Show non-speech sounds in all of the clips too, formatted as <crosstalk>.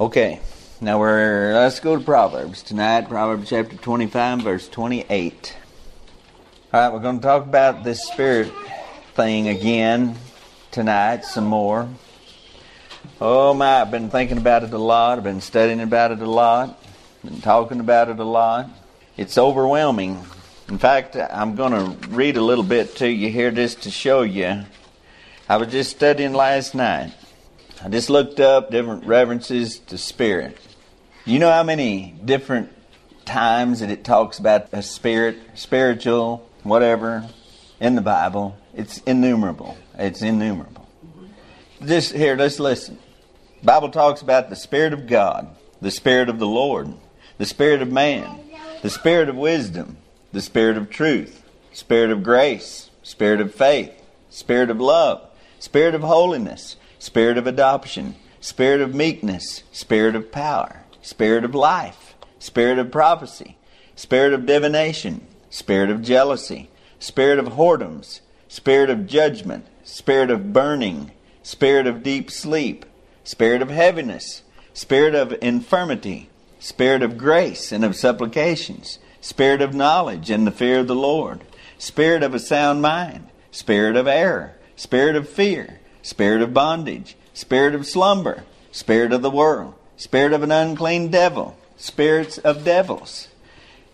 Okay, now we're let's go to Proverbs tonight. Proverbs chapter 25, verse 28. All right, we're going to talk about this spirit thing again tonight, some more. Oh my, I've been thinking about it a lot. I've been studying about it a lot. Been talking about it a lot. It's overwhelming. In fact, I'm going to read a little bit to you here just to show you. I was just studying last night. I just looked up different references to spirit. You know how many different times that it talks about a spirit, spiritual, whatever, in the Bible? It's innumerable. It's innumerable. Just here, let's listen. Bible talks about the Spirit of God, the Spirit of the Lord, the Spirit of man, the Spirit of wisdom, the Spirit of truth, Spirit of grace, Spirit of faith, Spirit of love, Spirit of holiness, spirit of adoption, spirit of meekness, spirit of power, spirit of life, spirit of prophecy, spirit of divination, spirit of jealousy, spirit of whoredoms, spirit of judgment, spirit of burning, spirit of deep sleep, spirit of heaviness, spirit of infirmity, spirit of grace and of supplications, spirit of knowledge and the fear of the Lord, spirit of a sound mind, spirit of error, spirit of fear, spirit of bondage, spirit of slumber, spirit of the world, spirit of an unclean devil, spirits of devils.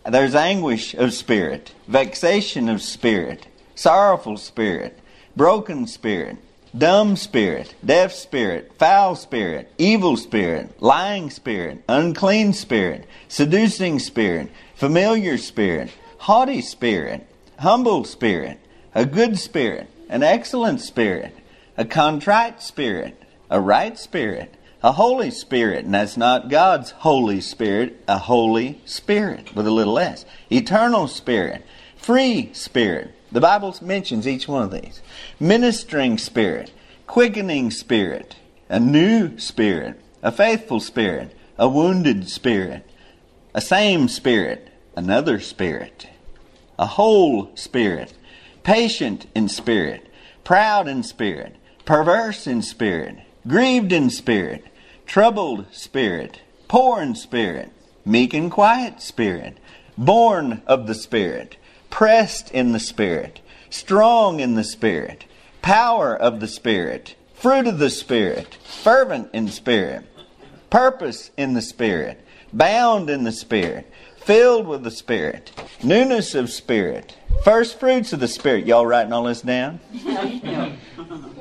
There's anguish of spirit, vexation of spirit, sorrowful spirit, broken spirit, dumb spirit, deaf spirit, foul spirit, evil spirit, lying spirit, unclean spirit, seducing spirit, familiar spirit, haughty spirit, humble spirit, a good spirit, an excellent spirit a contrite spirit, a right spirit, a Holy Spirit, and that's not God's Holy Spirit, a Holy Spirit with a little s. Eternal Spirit, free Spirit. The Bible mentions each one of these. Ministering Spirit, quickening Spirit, a new Spirit, a faithful Spirit, a wounded Spirit, a same Spirit, another Spirit, a whole Spirit, patient in spirit, proud in spirit, perverse in spirit, grieved in spirit, troubled spirit, poor in spirit, meek and quiet spirit, born of the Spirit, pressed in the Spirit, strong in the Spirit, power of the Spirit, fruit of the Spirit, fervent in spirit, purpose in the Spirit, bound in the Spirit, filled with the Spirit, newness of Spirit, first fruits of the Spirit. Y'all writing all this down?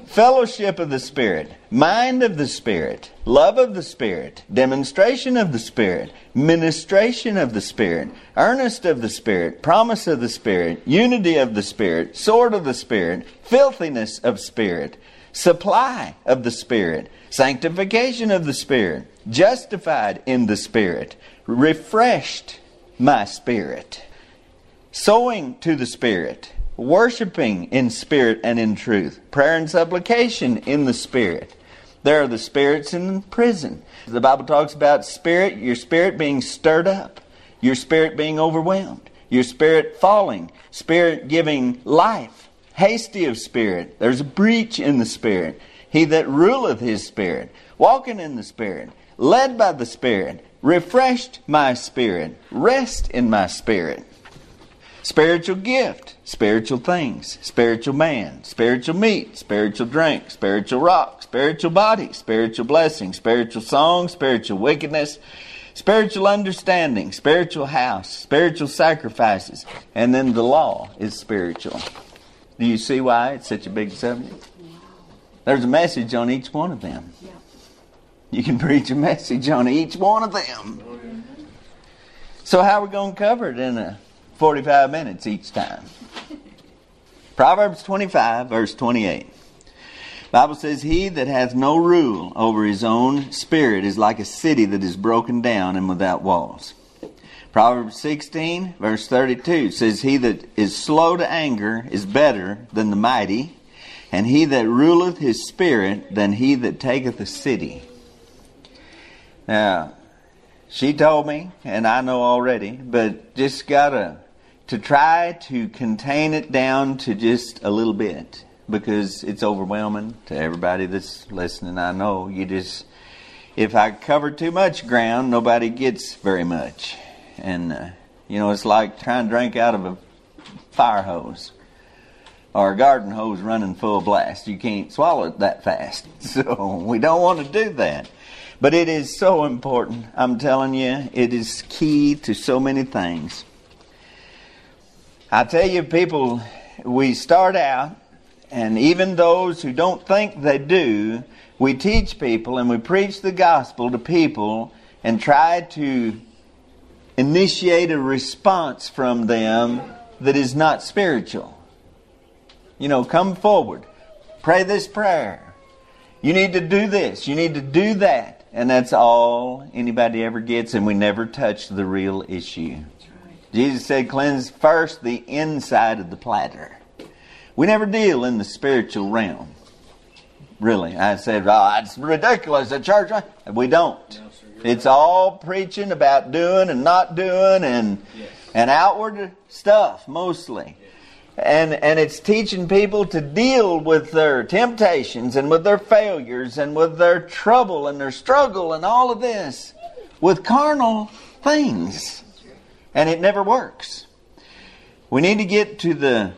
Fellowship of the Spirit, mind of the Spirit, love of the Spirit, demonstration of the Spirit, ministration of the Spirit, earnest of the Spirit, promise of the Spirit, unity of the Spirit, sword of the Spirit, filthiness of Spirit, supply of the Spirit, sanctification of the Spirit, justified in the Spirit, refreshed my spirit, sowing to the Spirit worshiping in spirit and in truth, prayer and supplication in the spirit. There are the spirits in prison. The Bible talks about spirit, your spirit being stirred up, your spirit being overwhelmed, your spirit falling, spirit giving life, hasty of spirit. There's a breach in the spirit. He that ruleth his spirit, walking in the spirit, led by the spirit, refreshed my spirit, rest in my spirit. Spiritual gift, spiritual things, spiritual man, spiritual meat, spiritual drink, spiritual rock, spiritual body, spiritual blessing, spiritual song, spiritual wickedness, spiritual understanding, spiritual house, spiritual sacrifices, and then the law is spiritual. Do you see why it's such a big subject? There's a message on each one of them. You can preach a message on each one of them. So, how are we going to cover it in a 45 minutes each time. Proverbs 25, verse 28. Bible says, He that hath no rule over his own spirit is like a city that is broken down and without walls. Proverbs 16, verse 32 says, He that is slow to anger is better than the mighty, and he that ruleth his spirit than he that taketh a city. Now, she told me, and I know already, but just gotta to try to contain it down to just a little bit because it's overwhelming to everybody that's listening. I know you just if I cover too much ground, nobody gets very much. And, uh, you know, it's like trying to drink out of a fire hose or a garden hose running full blast. You can't swallow it that fast. <laughs> So we don't want to do that. But it is so important. I'm telling you, it is key to so many things. I tell you, people, we start out, and even those who don't think they do, we teach people and we preach the gospel to people and try to initiate a response from them that is not spiritual. You know, come forward. Pray this prayer. You need to do this. You need to do that. And that's all anybody ever gets, and we never touch the real issue. Jesus said, cleanse first the inside of the platter. We never deal in the spiritual realm. Really. I said, oh, it's ridiculous at church. We don't. It's all preaching about doing and not doing and, and outward stuff mostly. And, and it's teaching people to deal with their temptations and with their failures and with their trouble and their struggle and all of this with carnal things. And it never works. We need to get to the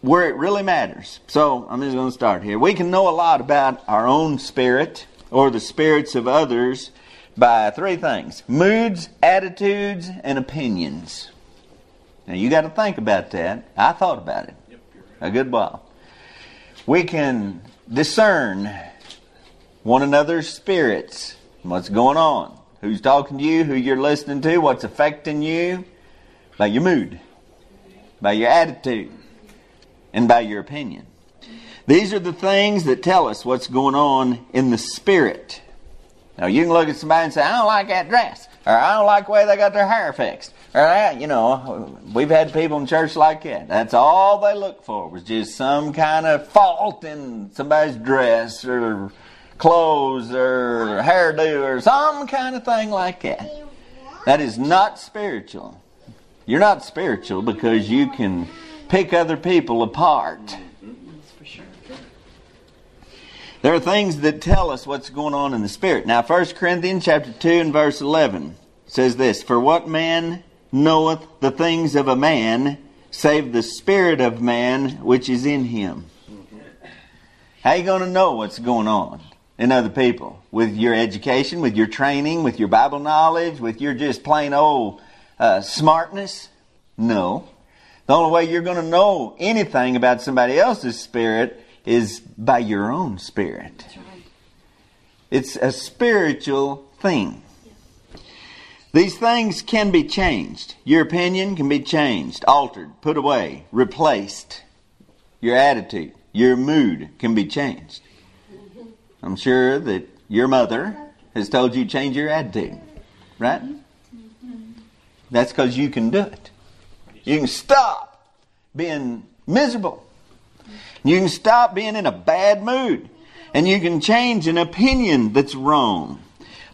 where it really matters. So I'm just going to start here. We can know a lot about our own spirit or the spirits of others by three things moods, attitudes, and opinions. Now you got to think about that. I thought about it. A good while. We can discern one another's spirits, what's going on, who's talking to you, who you're listening to, what's affecting you, by your mood, by your attitude, and by your opinion. These are the things that tell us what's going on in the spirit. Now you can look at somebody and say, I don't like that dress, or I don't like the way they got their hair fixed, or you know, we've had people in church like that. That's all they look for was just some kind of fault in somebody's dress or clothes or hairdo or some kind of thing like that. That is not spiritual. You're not spiritual because you can pick other people apart. There are things that tell us what's going on in the spirit. Now 1 Corinthians chapter 2 and verse 11 says this, For what man knoweth the things of a man, save the spirit of man which is in him. How are you going to know what's going on in other people? With your education, with your training, with your Bible knowledge, with your just plain old uh, smartness? No. The only way you're going to know anything about somebody else's spirit is by your own spirit. It's a spiritual thing. These things can be changed. Your opinion can be changed, altered, put away, replaced. Your attitude, your mood can be changed. I'm sure that your mother has told you change your attitude, right? That's because you can do it. You can stop being miserable. You can stop being in a bad mood. And you can change an opinion that's wrong.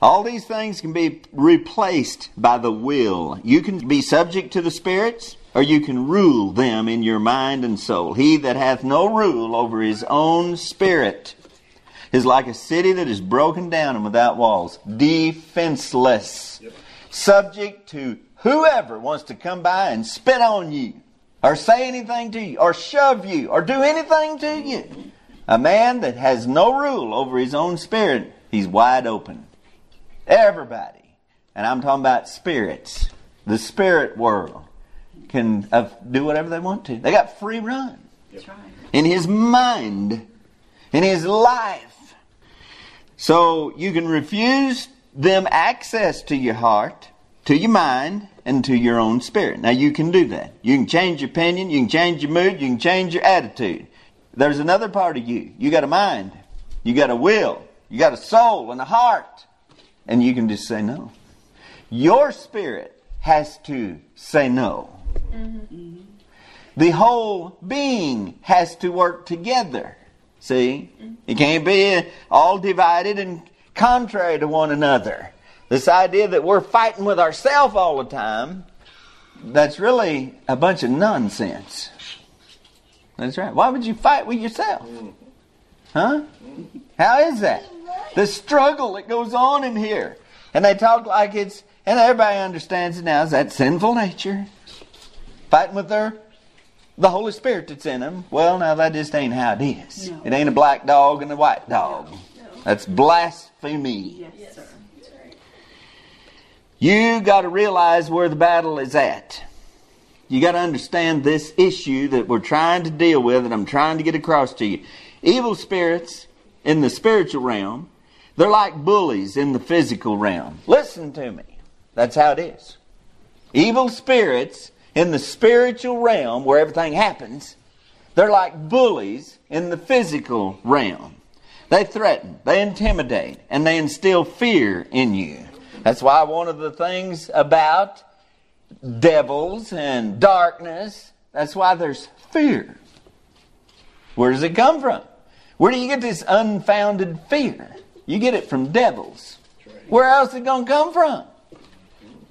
All these things can be replaced by the will. You can be subject to the spirits, or you can rule them in your mind and soul. He that hath no rule over his own spirit is like a city that is broken down and without walls, defenseless, yep. subject to whoever wants to come by and spit on you, or say anything to you, or shove you, or do anything to you. A man that has no rule over his own spirit, he's wide open. Everybody, and I'm talking about spirits, the spirit world, can uh, do whatever they want to. They got free run. Right. In his mind, in his life. So you can refuse them access to your heart, to your mind, and to your own spirit. Now you can do that. You can change your opinion, you can change your mood, you can change your attitude. There's another part of you. You got a mind, you got a will, you got a soul and a heart. And you can just say no. Your spirit has to say no. Mm-hmm. The whole being has to work together. See? Mm-hmm. It can't be all divided and contrary to one another. This idea that we're fighting with ourselves all the time, that's really a bunch of nonsense. That's right. Why would you fight with yourself? Mm-hmm. Huh? How is that? The struggle that goes on in here. And they talk like it's, and everybody understands it now, is that sinful nature. Fighting with their, the Holy Spirit that's in them. Well, now that just ain't how it is. No. It ain't a black dog and a white dog. That's blasphemy. Yes, sir. You got to realize where the battle is at. You got to understand this issue that we're trying to deal with, and I'm trying to get across to you. Evil spirits in the spiritual realm, they're like bullies in the physical realm. Listen to me. That's how it is. Evil spirits in the spiritual realm, where everything happens, they're like bullies in the physical realm. They threaten, they intimidate, and they instill fear in you. That's why one of the things about devils and darkness, that's why there's fear. Where does it come from? Where do you get this unfounded fear? You get it from devils. Where else is it going to come from?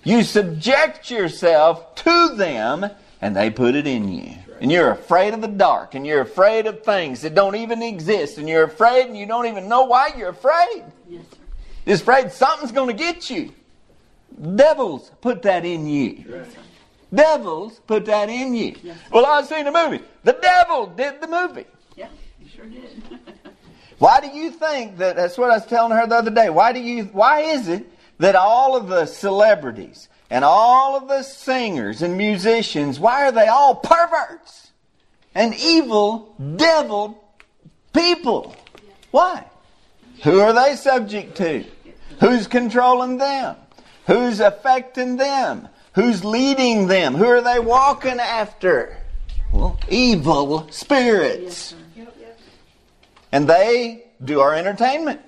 You subject yourself to them and they put it in you. And you're afraid of the dark and you're afraid of things that don't even exist and you're afraid and you don't even know why you're afraid. Yes, sir. You're afraid something's going to get you. Devils put that in you. Yes, Devils put that in you. Yes. Well, I've seen a movie. The devil did the movie. Yeah, you sure did. <laughs> Why do you think that? That's what I was telling her the other day. Why do you? Why is it that all of the celebrities and all of the singers and musicians, why are they all perverts and evil, devil people? Why? Who are they subject to? Who's controlling them? Who's affecting them? Who's leading them? Who are they walking after? Well, evil spirits. And they do our entertainment.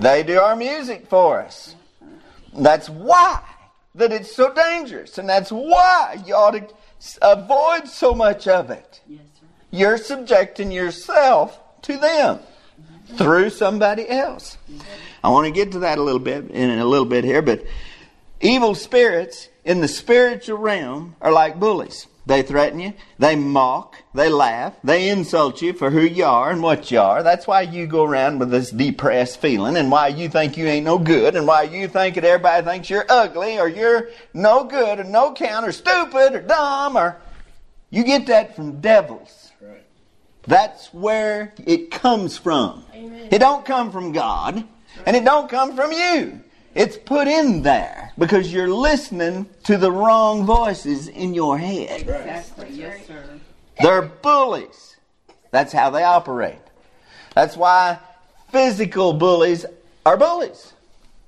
They do our music for us. That's why that it's so dangerous. And that's why you ought to avoid so much of it. Yes, sir. You're subjecting yourself to them through somebody else. I want to get to that a little bit in a little bit here, but evil spirits in the spiritual realm are like bullies. They threaten you, they mock, they laugh, they insult you for who you are and what you are. That's why you go around with this depressed feeling and why you think you ain't no good and why you think that everybody thinks you're ugly or you're no good or no count or stupid or dumb or you get that from devils. That's where it comes from. It don't come from God, and it don't come from you. It's put in there because you're listening to the wrong voices in your head. Exactly. Yes, sir. They're bullies. That's how they operate. That's why physical bullies are bullies.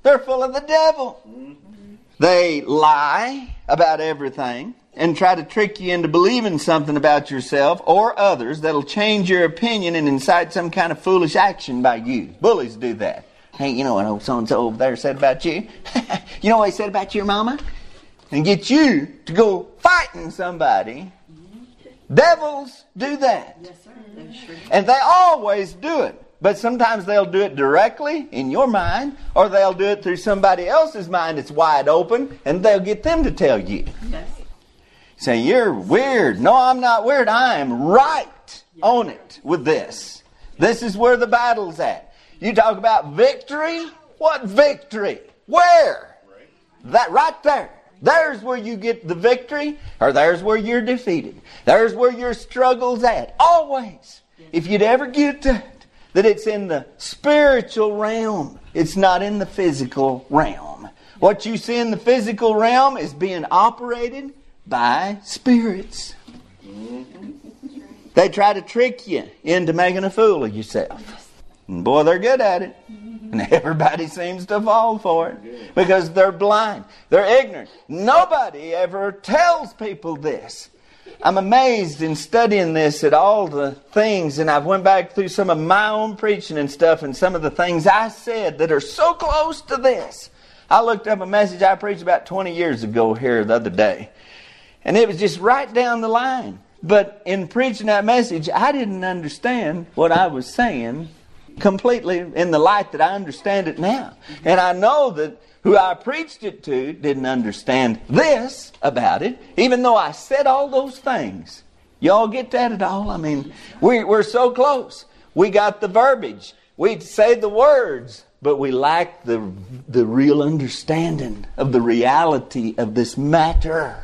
They're full of the devil. Mm-hmm. They lie about everything and try to trick you into believing something about yourself or others that'll change your opinion and incite some kind of foolish action by you. Bullies do that. Hey, you know what old so and so over there said about you? <laughs> you know what he said about your mama? And get you to go fighting somebody. Devils do that. Yes, sir. Sure do. And they always do it. But sometimes they'll do it directly in your mind, or they'll do it through somebody else's mind that's wide open, and they'll get them to tell you. Yes. Say, you're weird. No, I'm not weird. I am right on it with this. This is where the battle's at. You talk about victory. What victory? Where? That right there. There's where you get the victory, or there's where you're defeated. There's where your struggle's at. Always. If you'd ever get that, that it's in the spiritual realm, it's not in the physical realm. What you see in the physical realm is being operated by spirits. Mm-hmm. They try to trick you into making a fool of yourself. And boy, they're good at it. Mm-hmm. And <laughs> everybody seems to fall for it because they're blind. They're ignorant. Nobody ever tells people this. I'm amazed in studying this at all the things, and I've went back through some of my own preaching and stuff, and some of the things I said that are so close to this. I looked up a message I preached about 20 years ago here the other day, and it was just right down the line. But in preaching that message, I didn't understand what I was saying completely in the light that I understand it now. And I know that who I preached it to didn't understand this about it, even though I said all those things. Y'all get that at all? I mean, we, we're so close. We got the verbiage. We say the words, but we lack the, the real understanding of the reality of this matter.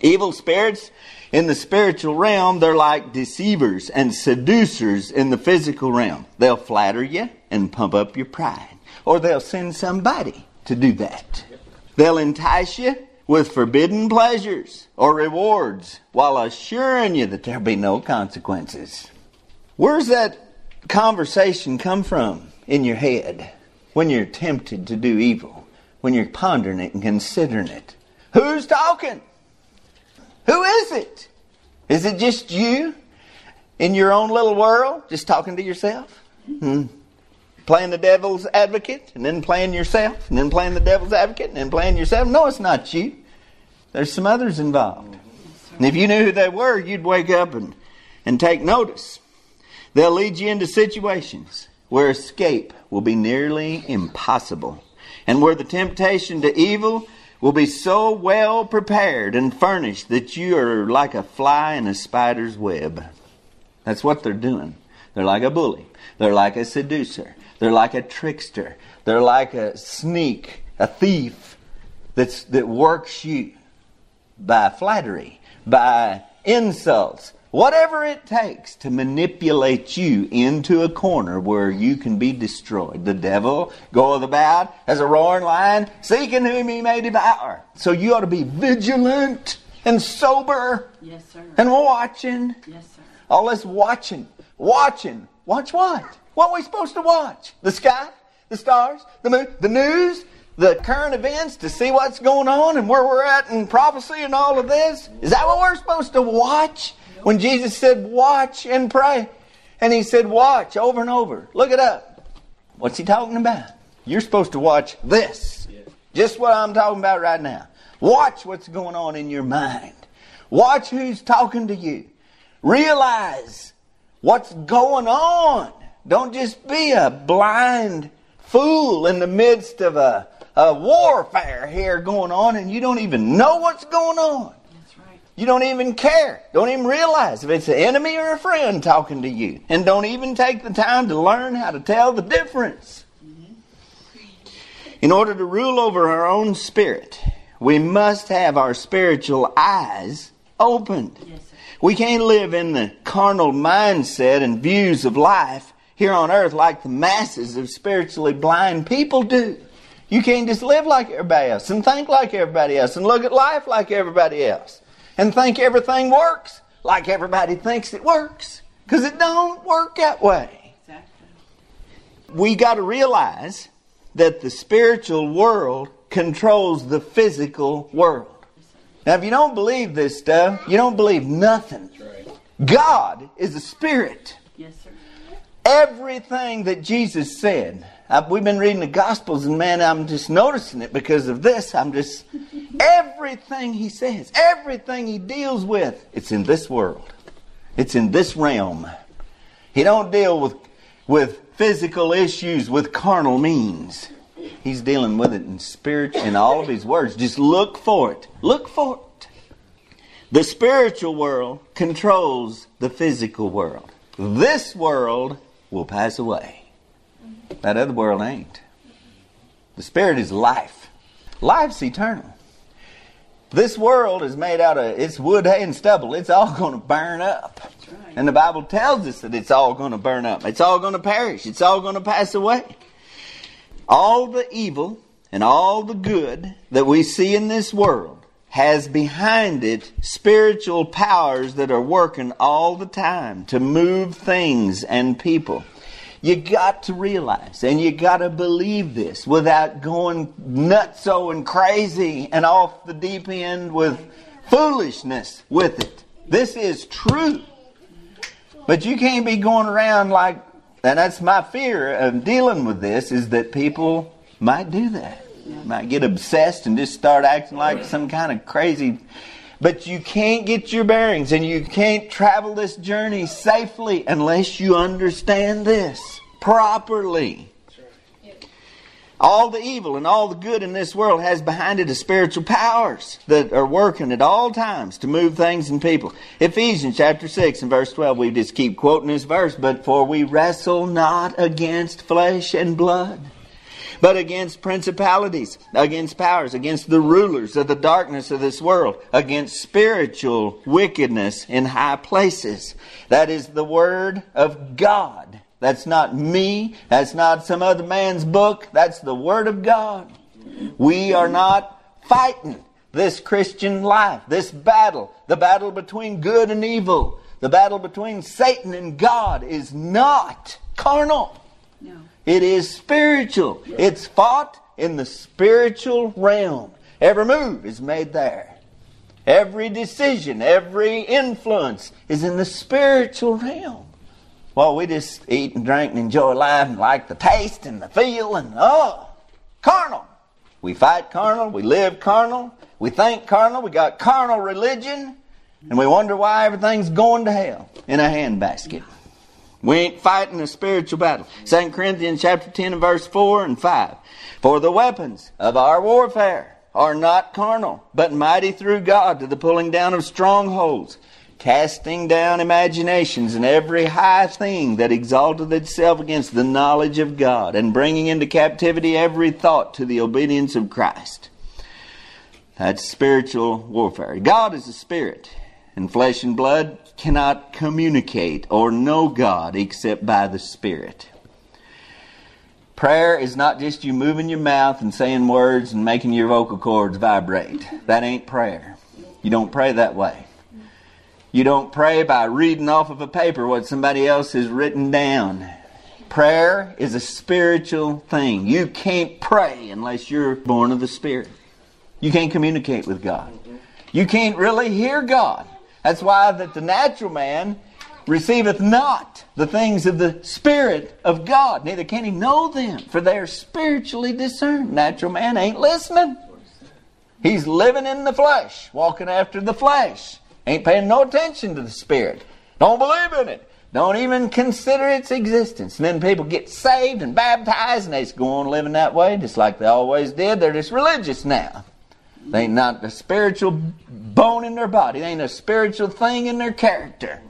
Evil spirits in the spiritual realm, they're like deceivers and seducers in the physical realm. They'll flatter you and pump up your pride, or they'll send somebody to do that. They'll entice you with forbidden pleasures or rewards while assuring you that there'll be no consequences. Where's that conversation come from in your head when you're tempted to do evil, when you're pondering it and considering it? Who's talking? Who is it? Is it just you in your own little world, just talking to yourself? Hmm. Playing the devil's advocate, and then playing yourself, and then playing the devil's advocate, and then playing yourself? No, it's not you. There's some others involved. And if you knew who they were, you'd wake up and, and take notice. They'll lead you into situations where escape will be nearly impossible, and where the temptation to evil will be so well prepared and furnished that you are like a fly in a spider's web. That's what they're doing. They're like a bully. They're like a seducer. They're like a trickster. They're like a sneak, a thief that's, that works you by flattery, by insults, whatever it takes to manipulate you into a corner where you can be destroyed. The devil goeth about as a roaring lion, seeking whom he may devour. So you ought to be vigilant and sober Yes, sir. and watching. Yes, sir. All this watching, watching. Watch what? What are we supposed to watch? The sky, the stars, the moon, the news, the current events to see what's going on and where we're at in prophecy and all of this? Is that what we're supposed to watch? When Jesus said, watch and pray. And he said, watch over and over. Look it up. What's he talking about? You're supposed to watch this. Just what I'm talking about right now. Watch what's going on in your mind. Watch who's talking to you. Realize what's going on. Don't just be a blind fool in the midst of a, a warfare here going on and you don't even know what's going on. You don't even care. Don't even realize if it's an enemy or a friend talking to you. And don't even take the time to learn how to tell the difference. In order to rule over our own spirit, we must have our spiritual eyes opened. Yes. We can't live in the carnal mindset and views of life here on earth like the masses of spiritually blind people do. You can't just live like everybody else and think like everybody else and look at life like everybody else and think everything works like everybody thinks it works because it don't work that way. Exactly. We got to realize that the spiritual world controls the physical world. Now, if you don't believe this stuff, you don't believe nothing. God is a spirit. Yes, sir. Everything that Jesus said, We've been reading the Gospels, and man, I'm just noticing it because of this. I'm just, <laughs> everything he says, everything he deals with, it's in this world. It's in this realm. He don't deal with, with physical issues with carnal means. He's dealing with it in spirit in all of his words. Just look for it. Look for it. The spiritual world controls the physical world. This world will pass away. That other world ain't. The spirit is life. Life's eternal. This world is made out of it's wood, hay, and stubble. It's all going to burn up. right. And the Bible tells us that it's all going to burn up. It's all going to perish. It's all going to pass away. All the evil and all the good that we see in this world has behind it spiritual powers that are working all the time to move things and people. You got to realize and you got to believe this without going nutso and crazy and off the deep end with foolishness with it. This is true. But you can't be going around like, and that's my fear of dealing with this, is that people might do that. Might get obsessed and just start acting like some kind of crazy. But you can't get your bearings and you can't travel this journey safely unless you understand this properly. All the evil and all the good in this world has behind it the spiritual powers that are working at all times to move things and people. Ephesians chapter 6 and verse 12, we just keep quoting this verse, but for we wrestle not against flesh and blood, but against principalities, against powers, against the rulers of the darkness of this world, against spiritual wickedness in high places. That is the word of God. That's not me. That's not some other man's book. That's the Word of God. We are not fighting this Christian life, this battle, the battle between good and evil, the battle between Satan and God is not carnal. It is spiritual. It's fought in the spiritual realm. Every move is made there. Every decision, every influence is in the spiritual realm. Well, we just eat and drink and enjoy life and like the taste and the feel and oh, carnal. We fight carnal, we live carnal, we think carnal, we got carnal religion, and we wonder why everything's going to hell in a handbasket. We ain't fighting a spiritual battle. 2 Corinthians chapter 10 and verse 4 and 5. For the weapons of our warfare are not carnal, but mighty through God to the pulling down of strongholds casting down imaginations and every high thing that exalteth itself against the knowledge of God, and bringing into captivity every thought to the obedience of Christ. That's spiritual warfare. God is a spirit, and flesh and blood cannot communicate or know God except by the Spirit. Prayer is not just you moving your mouth and saying words and making your vocal cords vibrate. That ain't prayer. You don't pray that way. You don't pray by reading off of a paper what somebody else has written down. Prayer is a spiritual thing. You can't pray unless you're born of the Spirit. You can't communicate with God. You can't really hear God. That's why that the natural man receiveth not the things of the Spirit of God, neither can he know them, for they are spiritually discerned. Natural man ain't listening. He's living in the flesh, walking after the flesh. Ain't paying no attention to the Spirit. Don't believe in it. Don't even consider its existence. And then people get saved and baptized and they just go on living that way just like they always did. They're just religious now. They ain't not a spiritual bone in their body. They ain't a spiritual thing in their character.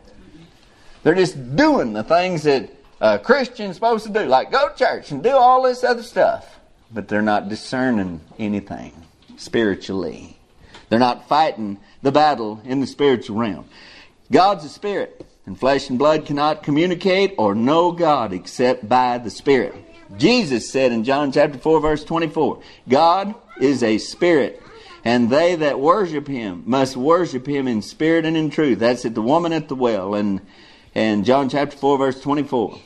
They're just doing the things that a Christian's supposed to do, like go to church and do all this other stuff. But they're not discerning anything spiritually. They're not fighting the battle in the spiritual realm. God's a spirit, and flesh and blood cannot communicate or know God except by the Spirit. Jesus said in John chapter 4 verse 24, God is a spirit, and they that worship him must worship him in spirit and in truth. That's at the woman at the well and and John chapter 4 verse 24.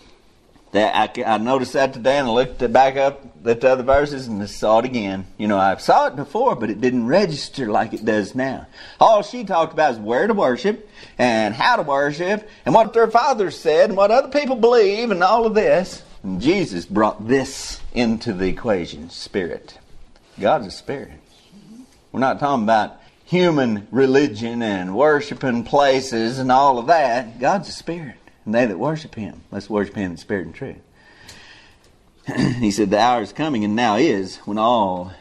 That I, I noticed that today and I looked back up at the other verses and saw it again. You know, I saw it before, but it didn't register like it does now. All she talked about is where to worship and how to worship and what their fathers said and what other people believe and all of this. And Jesus brought this into the equation spirit. God's a spirit. We're not talking about human religion and worshiping places and all of that. God's a spirit. And they that worship him, let's worship him in spirit and truth. <clears throat> he said, The hour is coming, and now is, when all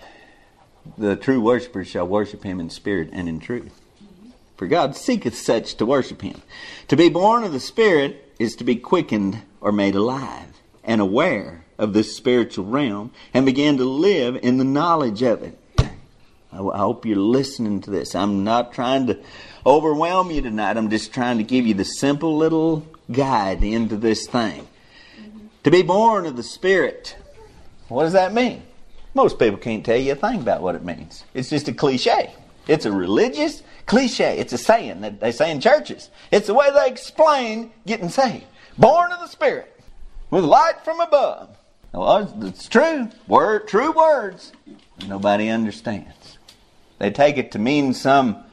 the true worshippers shall worship him in spirit and in truth. For God seeketh such to worship him. To be born of the Spirit is to be quickened or made alive and aware of this spiritual realm and begin to live in the knowledge of it. I hope you're listening to this. I'm not trying to overwhelm you tonight. I'm just trying to give you the simple little guide into this thing. To be born of the Spirit. What does that mean? Most people can't tell you a thing about what it means. It's just a cliche. It's a religious cliche. It's a saying that they say in churches. It's the way they explain getting saved. Born of the Spirit with light from above. Well, it's true. Word, true words. Nobody understands. They take it to mean some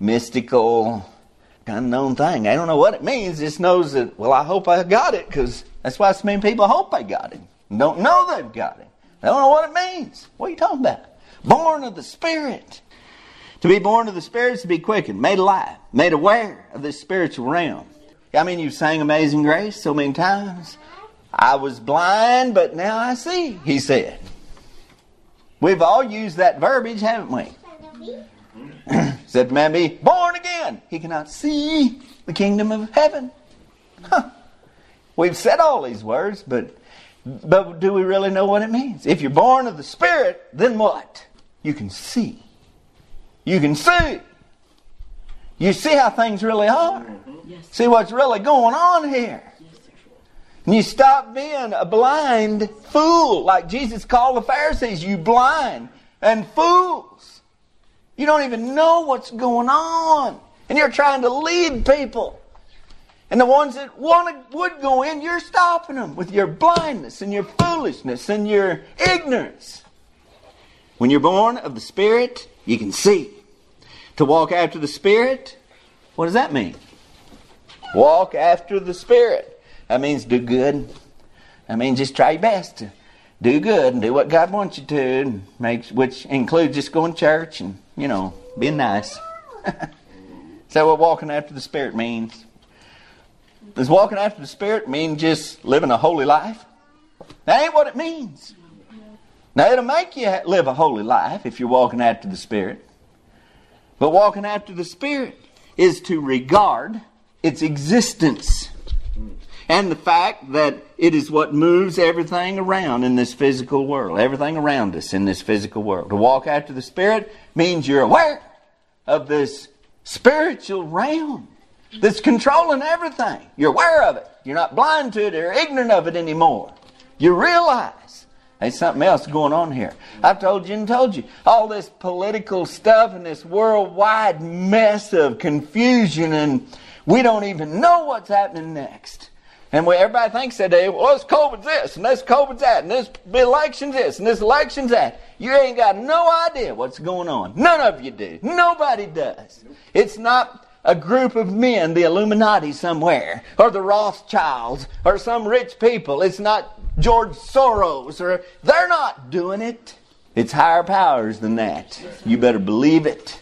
mystical unknown thing. I don't know what it means. Just knows that. Well, I hope I got it because that's why so many people hope they got it. Don't know they've got it. They don't know what it means. What are you talking about? Born of the Spirit. To be born of the Spirit is to be quickened, made alive, made aware of this spiritual realm. I mean, you sang Amazing Grace so many times. I was blind, but now I see, he said. We've all used that verbiage, haven't we? <coughs> Said the man be born again. He cannot see the kingdom of heaven. <laughs> Huh. We've said all these words, but but do we really know what it means? If you're born of the Spirit, then what? You can see. You can see. You see how things really are. Mm-hmm. Yes. See what's really going on here. Yes. And you stop being a blind fool, like Jesus called the Pharisees, you blind and fools. You don't even know what's going on. And you're trying to lead people. And the ones that want to, would go in, you're stopping them with your blindness and your foolishness and your ignorance. When you're born of the Spirit, you can see. To walk after the Spirit, what does that mean? Walk after the Spirit. That means do good. That means just try your best to do good and do what God wants you to, and which includes just going to church and, you know, being nice. <laughs> Is that what walking after the Spirit means? Does walking after the Spirit mean just living a holy life? That ain't what it means. Now, it'll make you live a holy life if you're walking after the Spirit. But walking after the Spirit is to regard its existence and the fact that it is what moves everything around in this physical world, everything around us in this physical world. To walk after the Spirit means you're aware of this spiritual realm that's controlling everything. You're aware of it. You're not blind to it or ignorant of it anymore. You realize there's something else going on here. I've told you and told you. All this political stuff and this worldwide mess of confusion, and we don't even know what's happening next. And we, everybody thinks that day, well, this COVID's this, and this COVID's that, and this election's this, and this election's that. You ain't got no idea what's going on. None of you do. Nobody does. It's not a group of men, the Illuminati somewhere, or the Rothschilds, or some rich people. It's not George Soros, or they're not doing it. It's higher powers than that. You better believe it.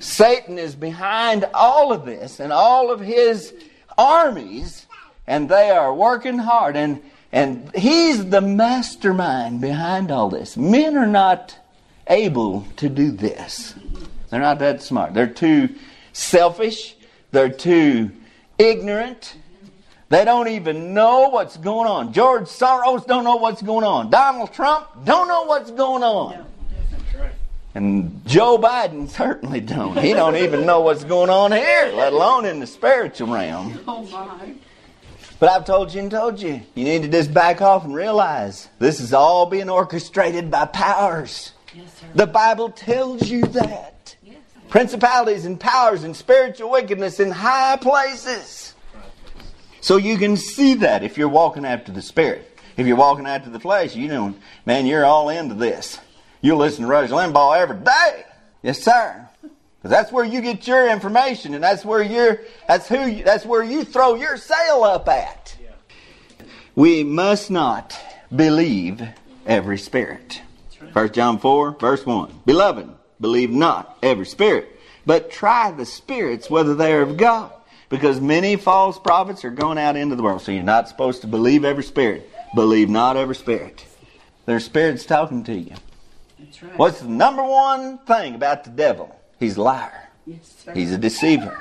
Satan is behind all of this and all of his armies, and they are working hard. And, and he's the mastermind behind all this. Men are not able to do this, they're not that smart. They're too selfish. They're too ignorant. They don't even know what's going on. George Soros don't know what's going on. Donald Trump don't know what's going on. And Joe Biden certainly don't. He don't even know what's going on here, let alone in the spiritual realm. Oh my. But I've told you and told you, you need to just back off and realize this is all being orchestrated by powers. Yes, sir. The Bible tells you that Yes. principalities and powers and spiritual wickedness in high places. So you can see that if you're walking after the Spirit. If you're walking after the flesh, you know, man, you're all into this. You listen to Rush Limbaugh every day. Yes, sir. Because that's where you get your information, and that's where you're. That's who. You, that's where you throw your sail up at. We must not believe every spirit. 1 John 4, verse 1. Beloved, believe not every spirit, but try the spirits whether they are of God. Because many false prophets are going out into the world. So you're not supposed to believe every spirit. Believe not every spirit. There's spirits talking to you. That's right. What's the number one thing about the devil? He's a liar. Yes, sir. He's a deceiver.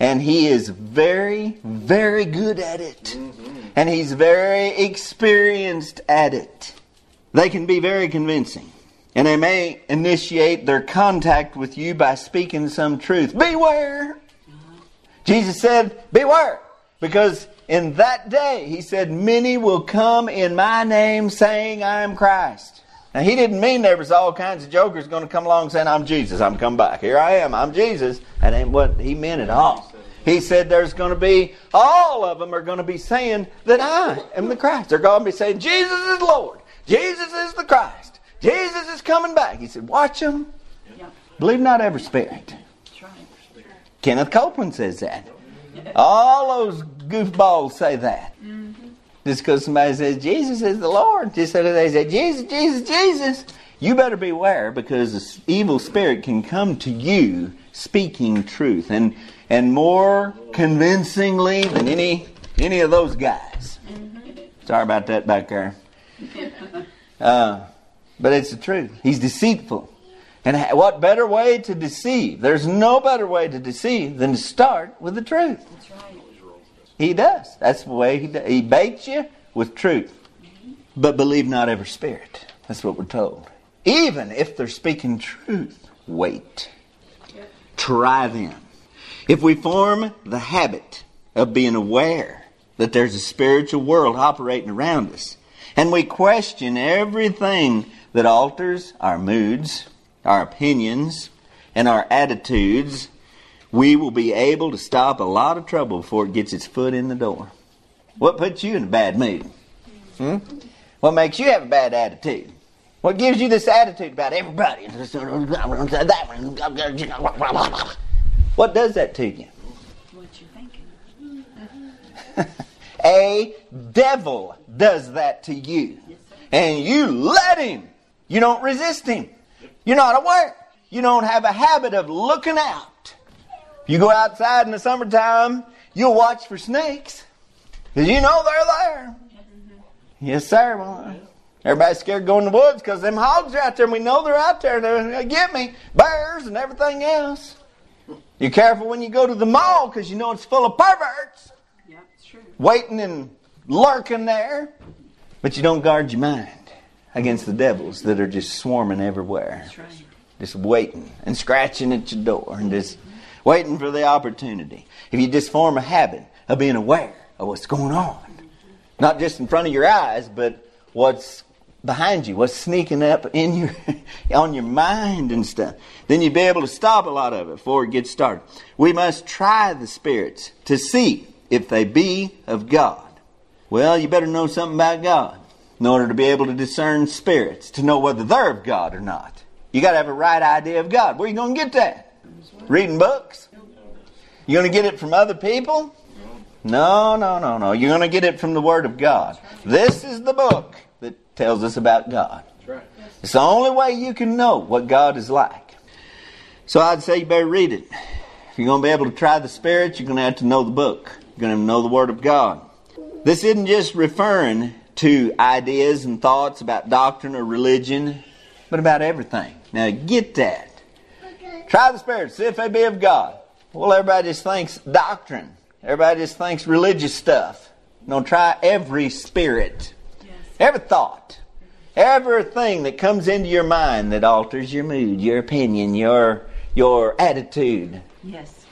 And he is very, very good at it. Mm-hmm. And he's very experienced at it. They can be very convincing. And they may initiate their contact with you by speaking some truth. Beware! Uh-huh. Jesus said, Beware! Because in that day, he said, Many will come in my name saying, I am Christ. Now, he didn't mean there was all kinds of jokers going to come along saying, I'm Jesus, I'm come back. Here I am, I'm Jesus. That ain't what he meant at all. He said there's going to be, all of them are going to be saying that I am the Christ. They're going to be saying, Jesus is Lord. Jesus is the Christ. Jesus is coming back. He said, watch them. Yep. Believe not every spirit. Right. Kenneth Copeland says that. All those goofballs say that. Mm. Just because somebody says Jesus is the Lord, just so they say Jesus, Jesus, Jesus, you better beware because the evil spirit can come to you speaking truth and and more convincingly than any any of those guys. Sorry about that back there. <laughs> Uh, but it's the truth. He's deceitful. And what better way to deceive? There's no better way to deceive than to start with the truth. That's right. He does. That's the way he does. He baits you with truth. But believe not every spirit. That's what we're told. Even if they're speaking truth, wait. Try them. If we form the habit of being aware that there's a spiritual world operating around us, and we question everything that alters our moods, our opinions, and our attitudes, we will be able to stop a lot of trouble before it gets its foot in the door. What puts you in a bad mood? Hmm? What makes you have a bad attitude? What gives you this attitude about everybody? What does that to you? What you thinking? <laughs> A devil does that to you. And you let him. You don't resist him. You're not aware. You don't have a habit of looking out. You go outside in the summertime, you'll watch for snakes. Because you know they're there. Yes, sir. Well, everybody's scared going to the woods because them hogs are out there and we know they're out there. and They're going to get me. Bears and everything else. You're careful when you go to the mall because you know it's full of perverts Yeah, it's true. waiting and lurking there. But you don't guard your mind against the devils that are just swarming everywhere, That's right. just waiting and scratching at your door and just waiting for the opportunity. If you just form a habit of being aware of what's going on, not just in front of your eyes, but what's behind you, what's sneaking up in your <laughs> on your mind and stuff, then you'd be able to stop a lot of it before it gets started. We must try the spirits to see if they be of God. Well, you better know something about God in order to be able to discern spirits, to know whether they're of God or not. You got to have a right idea of God. Where are you going to get that? Reading books? You going to get it from other people? No, no, no, no. You're going to get it from the Word of God. This is the book that tells us about God. It's the only way you can know what God is like. So I'd say you better read it. If you're going to be able to try the Spirit, you're going to have to know the book. You're going to know the Word of God. This isn't just referring to ideas and thoughts about doctrine or religion, but about everything. Now get that. Try the spirits, see if they be of God. Well, everybody just thinks doctrine. Everybody just thinks religious stuff. No, try every spirit, Yes. every thought, everything that comes into your mind that alters your mood, your opinion, your your attitude. Yes.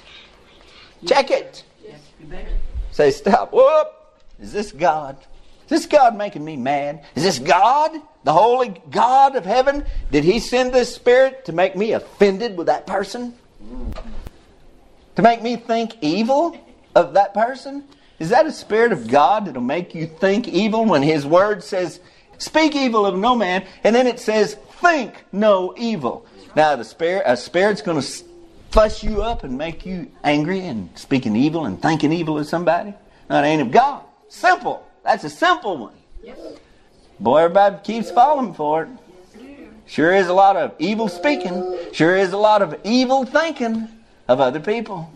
Check it. Yes. You better. Say, stop. Whoop. Is this God? Is this God making me mad? Is this God? The holy God of heaven? Did he send this spirit to make me offended with that person? To make me think evil of that person? Is that a spirit of God that'll make you think evil when his word says, speak evil of no man, and then it says, think no evil? Now the spirit, a spirit's going to fuss you up and make you angry and speaking evil and thinking evil of somebody? No, it ain't of God. Simple. That's a simple one. Yes. Boy, everybody keeps falling for it. Sure is a lot of evil speaking. Sure is a lot of evil thinking of other people.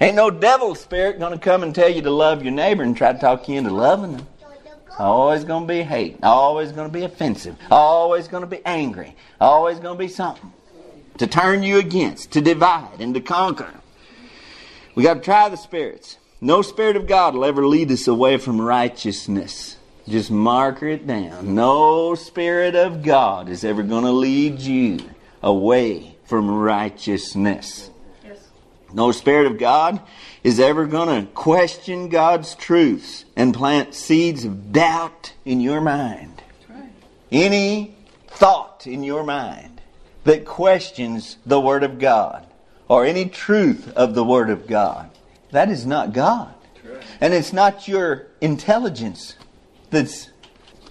Ain't no devil spirit going to come and tell you to love your neighbor and try to talk you into loving them. Always going to be hate. Always going to be offensive. Always going to be angry. Always going to be something to turn you against, to divide and to conquer. We got to try the spirits. No spirit of God will ever lead us away from righteousness. Just mark it down. No spirit of God is ever going to lead you away from righteousness. Yes. No spirit of God is ever going to question God's truths and plant seeds of doubt in your mind. Right. Any thought in your mind that questions the Word of God or any truth of the Word of God, that is not God. And it's not your intelligence that's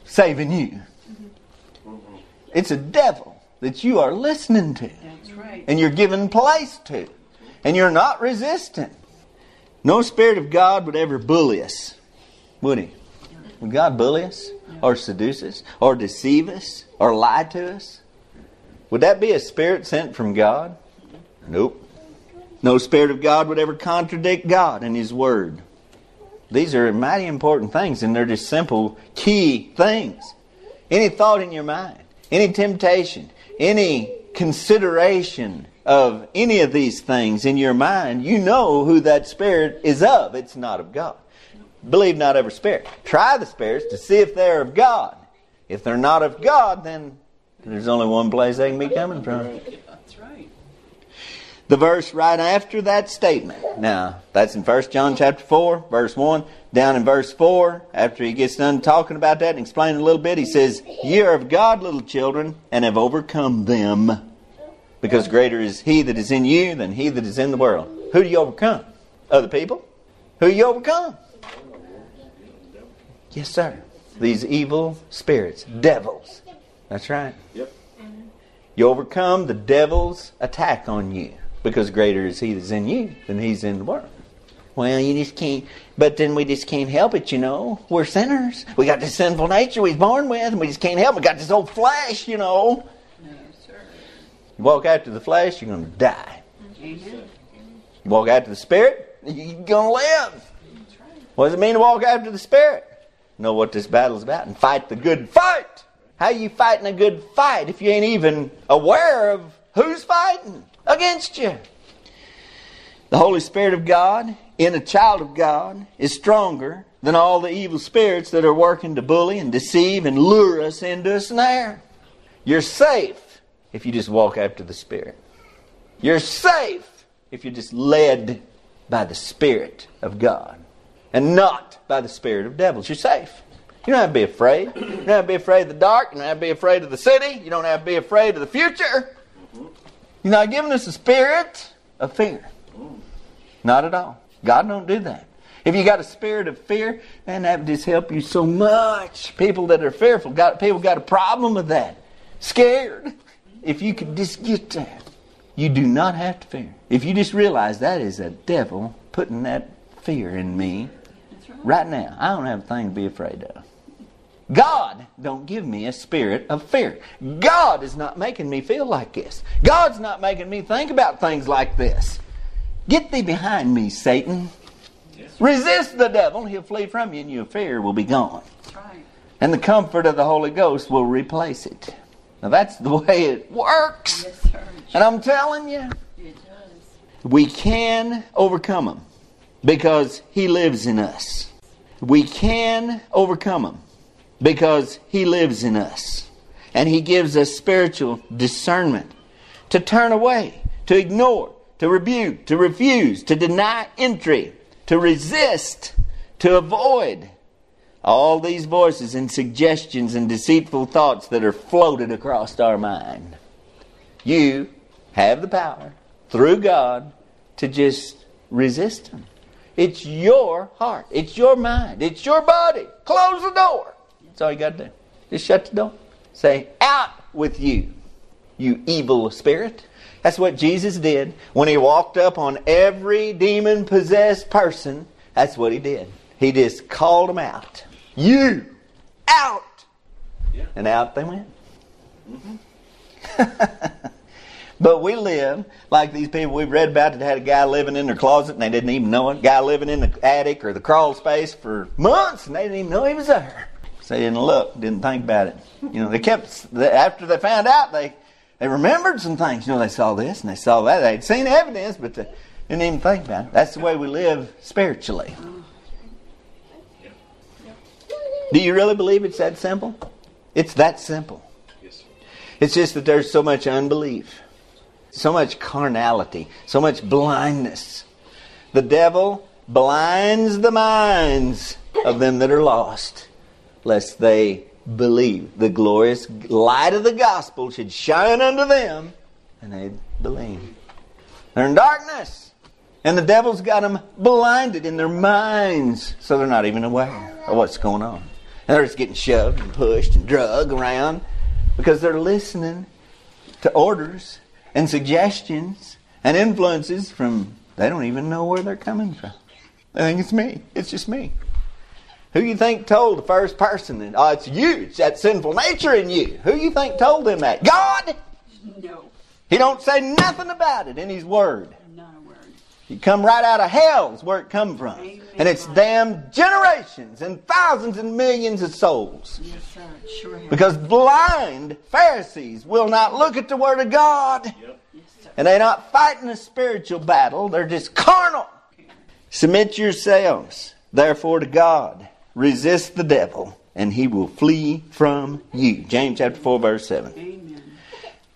saving you. Mm-hmm. It's a devil that you are listening to That's right. and you're giving place to, and you're not resistant. No spirit of God would ever bully us, would he? Would God bully us, or seduce us, or deceive us, or lie to us? Would that be a spirit sent from God? Mm-hmm. Nope. No spirit of God would ever contradict God and His Word. These are mighty important things, and they're just simple, key things. any thought in your mind, any temptation, any consideration of any of these things in your mind, you know who that spirit is of. It's not of God. Believe not every spirit. Try the spirits to see if they're of God. If they're not of God, then there's only one place they can be coming from. The verse right after that statement. Now, that's in 1 John chapter 4, verse 1. Down in verse 4, after he gets done talking about that and explaining a little bit, he says, Ye are of God, little children, and have overcome them. Because greater is he that is in you than he that is in the world. Who do you overcome? Other people? Who you overcome? Yes, sir. These evil spirits, devils. That's right. Yep. You overcome the devil's attack on you because greater is he that's in you than he's in the world. Well, you just can't, but then we just can't help it, you know. We're sinners. We got this sinful nature we was born with, and we just can't help it. We got this old flesh, you know. No, sir. You walk after the flesh, you're going to die. Amen. You walk after the spirit, <laughs> you're going to live. Right. What does it mean to walk after the spirit? Know what this battle's about and fight the good fight. How you fighting a good fight if you ain't even aware of who's fighting against you? The Holy Spirit of God in a child of God is stronger than all the evil spirits that are working to bully and deceive and lure us into a snare. You're safe if you just walk after the Spirit. You're safe if you're just led by the Spirit of God and not by the spirit of devils. You're safe. You don't have to be afraid. You don't have to be afraid of the dark. You don't have to be afraid of the city. You don't have to be afraid of the future. You're not giving us a spirit of fear. Not at all. God don't do that. If you got a spirit of fear, man, that would just help you so much. People that are fearful, got people got a problem with that. Scared. If you could just get that, you do not have to fear. If you just realize that is a devil putting that fear in me right. right now, I don't have a thing to be afraid of. God don't give me a spirit of fear. God is not making me feel like this. God's not making me think about things like this. Get thee behind me, Satan. Resist the devil, and he'll flee from you, and your fear will be gone. Right. And the comfort of the Holy Ghost will replace it. Now that's the <laughs> way it works. Yes, sir. And I'm telling you, It does. we can overcome them because He lives in us. We can overcome them because He lives in us. And He gives us spiritual discernment to turn away, to ignore, to rebuke, to refuse, to deny entry, to resist, to avoid. All these voices and suggestions and deceitful thoughts that are floated across our mind. You have the power through God to just resist them. It's your heart. It's your mind. It's your body. Close the door. That's all you got to do. Just shut the door. Say, out with you, you evil spirit. That's what Jesus did when he walked up on every demon possessed person. That's what he did. He just called them out. You, out. Yeah. And out they went. <laughs> But we live like these people we've read about that had a guy living in their closet and they didn't even know it. Guy living in the attic or the crawl space for months and they didn't even know he was there. So they didn't look, didn't think about it. You know, they kept after they found out they they remembered some things. You know, they saw this and they saw that. They'd seen evidence, but they didn't even think about it. That's the way we live spiritually. Do you really believe it's that simple? It's that simple. Yes. It's just that there's so much unbelief, so much carnality, so much blindness. The devil blinds the minds of them that are lost, lest they believe. The glorious light of the gospel should shine unto them, and they believe. They're in darkness, and the devil's got them blinded in their minds, so they're not even aware of what's going on. And they're just getting shoved and pushed and drug around because they're listening to orders and suggestions and influences from they don't even know where they're coming from. They think it's me. It's just me. Who you think told the first person that oh it's you, it's that sinful nature in you? Who you think told them that? God! No. He don't say nothing about it in his word. Not a word. You come right out of hell is where it come from. And it's damned generations and thousands and millions of souls. Yes, sir. It Sure has. Because blind Pharisees will not look at the Word of God. Yes, sir. And they're not fighting a spiritual battle, they're just carnal. Submit yourselves, therefore, to God. Resist the devil, and he will flee from you. James chapter 4, verse 7. Amen.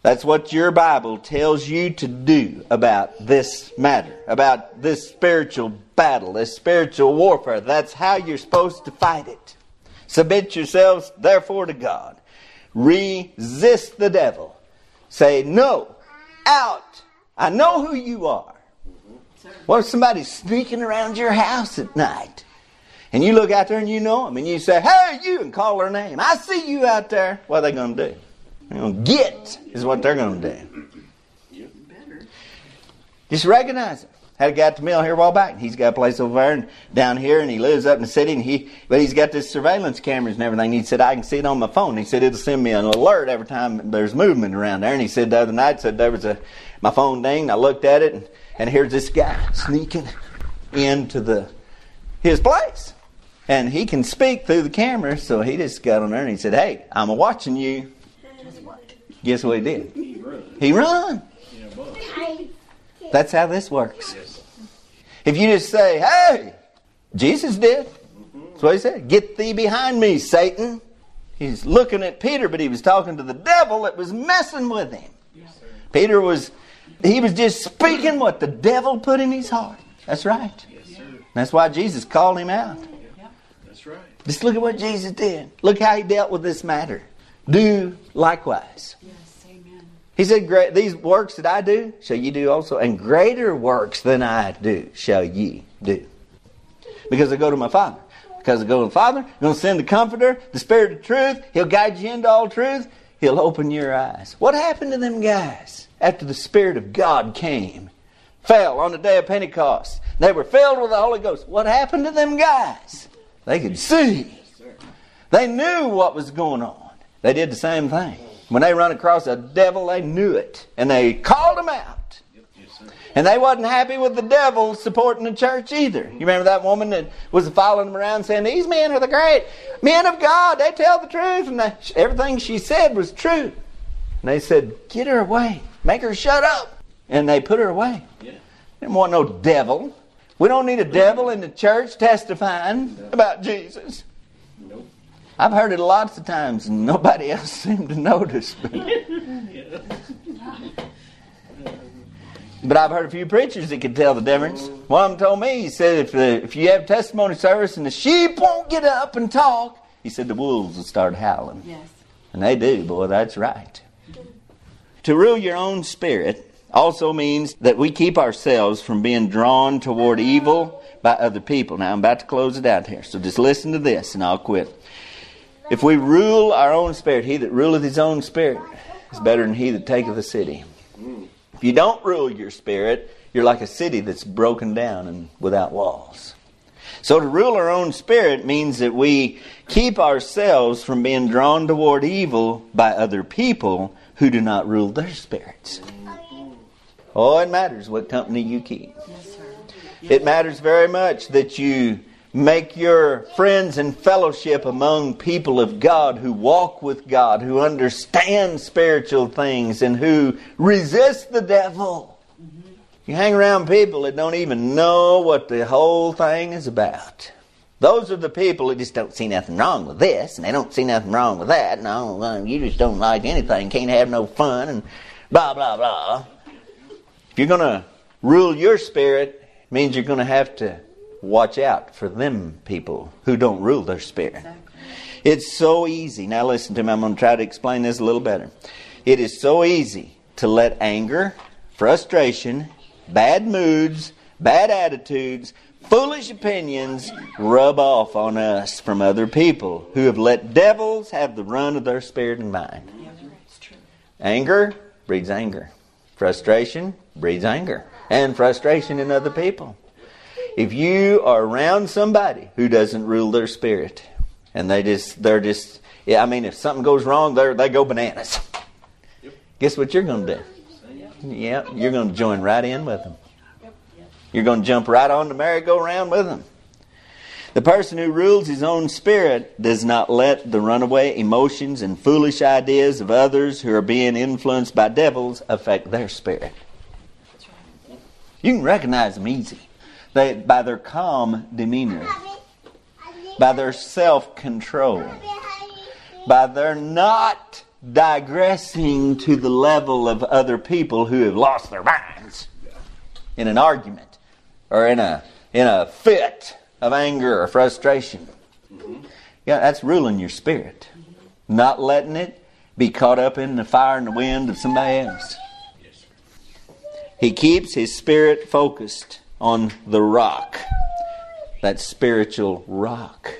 That's what your Bible tells you to do about this matter, about this spiritual battle, this spiritual warfare. That's how you're supposed to fight it. Submit yourselves, therefore, to God. Resist the devil. Say, no, out. I know who you are. What if somebody's sneaking around your house at night? And you look out there and you know them, and you say, Hey, you, and call their name. I see you out there. What are they going to do? They're going to get, is what they're going to do. Just recognize it. Had a guy at the mill here a while back. He's got a place over there and down here, and he lives up in the city. And he, but he's got this surveillance cameras and everything. He said I can see it on my phone. He said it'll send me an alert every time there's movement around there. And he said the other night, said there was a my phone dinged. I looked at it, and, and here's this guy sneaking into the his place, and he can speak through the camera. So he just got on there and he said, "Hey, I'm watching you." Guess what he did? He run. That's how this works. If you just say, hey, Jesus did. That's what he said. Get thee behind me, Satan. He's looking at Peter, but he was talking to the devil that was messing with him. Peter was, he was just speaking what the devil put in his heart. That's right. That's why Jesus called him out. Just look at what Jesus did. Look how he dealt with this matter. Do likewise. Yes, amen. He said, Great, These works that I do shall ye do also, and greater works than I do shall ye do. Because I go to my Father. Because I go to the Father, I'm going to send the Comforter, the Spirit of truth. He'll guide you into all truth. He'll open your eyes. What happened to them guys after the Spirit of God came? Fell on the day of Pentecost. They were filled with the Holy Ghost. What happened to them guys? They could see. They knew what was going on. They did the same thing. When they run across a devil, they knew it. And they called him out. And they wasn't happy with the devil supporting the church either. You remember that woman that was following them around saying, These men are the great men of God. They tell the truth. And they, everything she said was true. And they said, Get her away. Make her shut up. And they put her away. Yeah. Didn't want no devil. We don't need a devil in the church testifying about Jesus. Nope. I've heard it lots of times and nobody <laughs> else seemed to notice. But, but I've heard a few preachers that could tell the difference. One of them told me, he said, if, the, if you have testimony service and the sheep won't get up and talk, he said the wolves will start howling. Yes. And they do, boy, that's right. To rule your own spirit also means that we keep ourselves from being drawn toward evil by other people. Now, I'm about to close it out here, so just listen to this and I'll quit. If we rule our own spirit, he that ruleth his own spirit is better than he that taketh a city. If you don't rule your spirit, you're like a city that's broken down and without walls. So to rule our own spirit means that we keep ourselves from being drawn toward evil by other people who do not rule their spirits. Oh, it matters what company you keep. Yes, sir. It matters very much that you make your friends and fellowship among people of God who walk with God, who understand spiritual things, and who resist the devil. Mm-hmm. You hang around people that don't even know what the whole thing is about. Those are the people that just don't see nothing wrong with this, and they don't see nothing wrong with that. and you just don't like anything, can't have no fun, and blah, blah, blah. If you're going to rule your spirit, it means you're going to have to watch out for them people who don't rule their spirit. Exactly. It's so easy. Now, listen to me. I'm going to try to explain this a little better. It is so easy to let anger, frustration, bad moods, bad attitudes, foolish opinions rub off on us from other people who have let devils have the run of their spirit and mind. Anger breeds anger. Frustration breeds anger. And frustration in other people. If you are around somebody who doesn't rule their spirit, and they just, they're just, yeah, I mean, if something goes wrong, they they go bananas. Guess what you're going to do? Yeah, you're going to join right in with them. You're going to jump right on the merry-go-round with them. The person who rules his own spirit does not let the runaway emotions and foolish ideas of others who are being influenced by devils affect their spirit. You can recognize them easy. They, by their calm demeanor, by their self control, by their not digressing to the level of other people who have lost their minds in an argument or in a, in a fit of anger or frustration. Yeah, that's ruling your spirit. Not letting it be caught up in the fire and the wind of somebody else. He keeps his spirit focused on the rock, that spiritual rock,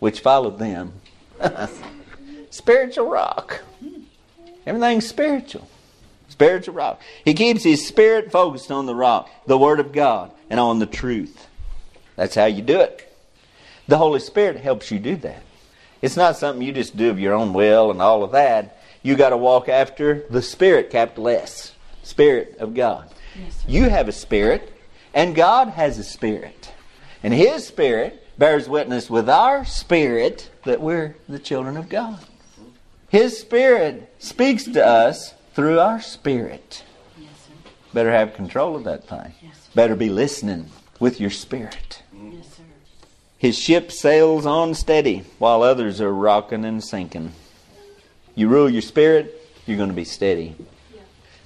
which followed them. <laughs> spiritual rock. Everything's spiritual. Spiritual rock. He keeps his spirit focused on the rock, the Word of God, and on the truth. That's how you do it. The Holy Spirit helps you do that. It's not something you just do of your own will and all of that. You got to walk after the Spirit, capital S, Spirit of God. Yes. You have a spirit, and God has a spirit. And His spirit bears witness with our spirit that we're the children of God. His spirit speaks to us through our spirit. Yes, sir. Better have control of that thing. Yes, sir. Better be listening with your spirit. Yes, sir. His ship sails on steady while others are rocking and sinking. You rule your spirit, you're going to be steady.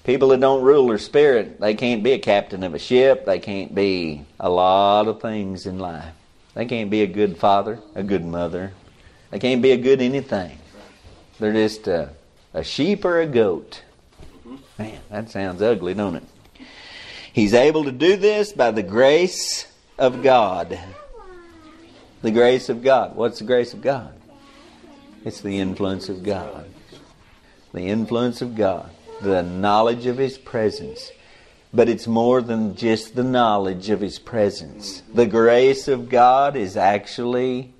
People that don't rule their spirit, they can't be a captain of a ship. They can't be a lot of things in life. They can't be a good father, a good mother. They can't be a good anything. They're just a, a sheep or a goat. Man, that sounds ugly, don't it? He's able to do this by the grace of God. The grace of God. What's the grace of God? It's the influence of God. The influence of God. The knowledge of His presence. But it's more than just the knowledge of His presence. The grace of God is actually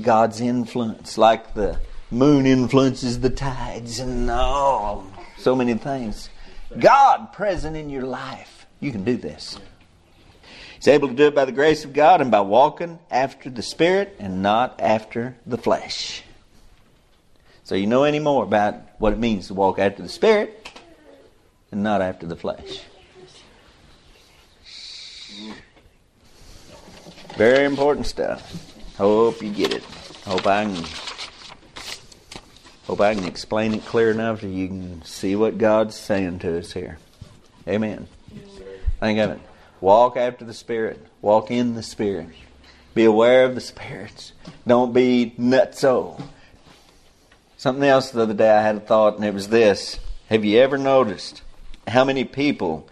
God's influence, like the moon influences the tides and all so many things. God present in your life. You can do this. He's able to do it by the grace of God and by walking after the Spirit and not after the flesh. So you know any more about what it means to walk after the Spirit and not after the flesh. Very important stuff. Hope you get it. Hope I can hope I can explain it clear enough so you can see what God's saying to us here. Amen. Of it. Walk after the Spirit. Walk in the Spirit. Be aware of the spirits. Don't be nutso. Something else the other day I had a thought, and it was this. Have you ever noticed how many people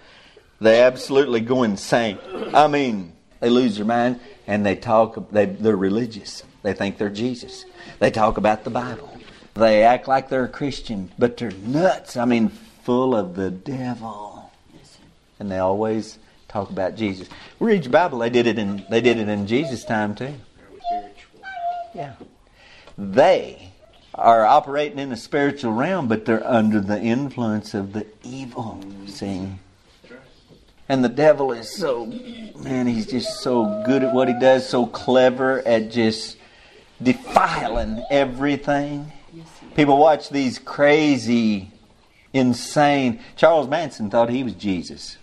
they absolutely go insane? I mean, they lose their mind and they talk, they, they're religious. They think they're Jesus. They talk about the Bible. They act like they're a Christian, but they're nuts. I mean, full of the devil and they always talk about Jesus. Read your Bible. They did it in they did it in Jesus' time too. Yeah. They are operating in the spiritual realm, but they're under the influence of the evil. See, and the devil is so man. He's just so good at what he does. So clever at just defiling everything. People watch these crazy, insane. Charles Manson thought he was Jesus.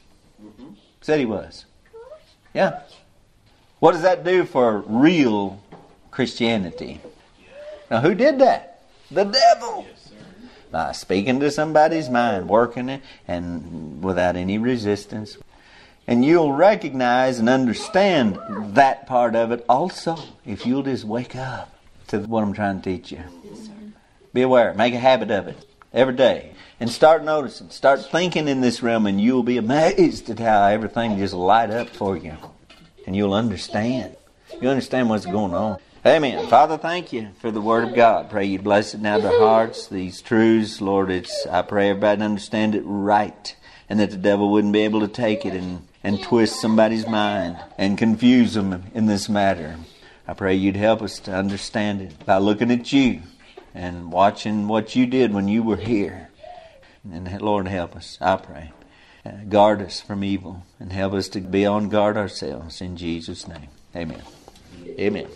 Said he was. Yeah. What does that do for real Christianity? Now, who did that? The devil. Yes. By speaking to somebody's mind, working it, and without any resistance. And you'll recognize and understand that part of it also if you'll just wake up to what I'm trying to teach you. Yes. Be aware. Make a habit of it every day. And start noticing. Start thinking in this realm, and you'll be amazed at how everything just light up for you. And you'll understand. You understand what's going on. Amen. Father, thank you for the Word of God. Pray you bless it now to hearts, these truths. Lord, it's I pray everybody understand it right. And that the devil wouldn't be able to take it and, and twist somebody's mind and confuse them in this matter. I pray you'd help us to understand it by looking at you and watching what you did when you were here. And Lord, help us, I pray. uh, guard us from evil and help us to be on guard ourselves. In Jesus' name, amen. Amen.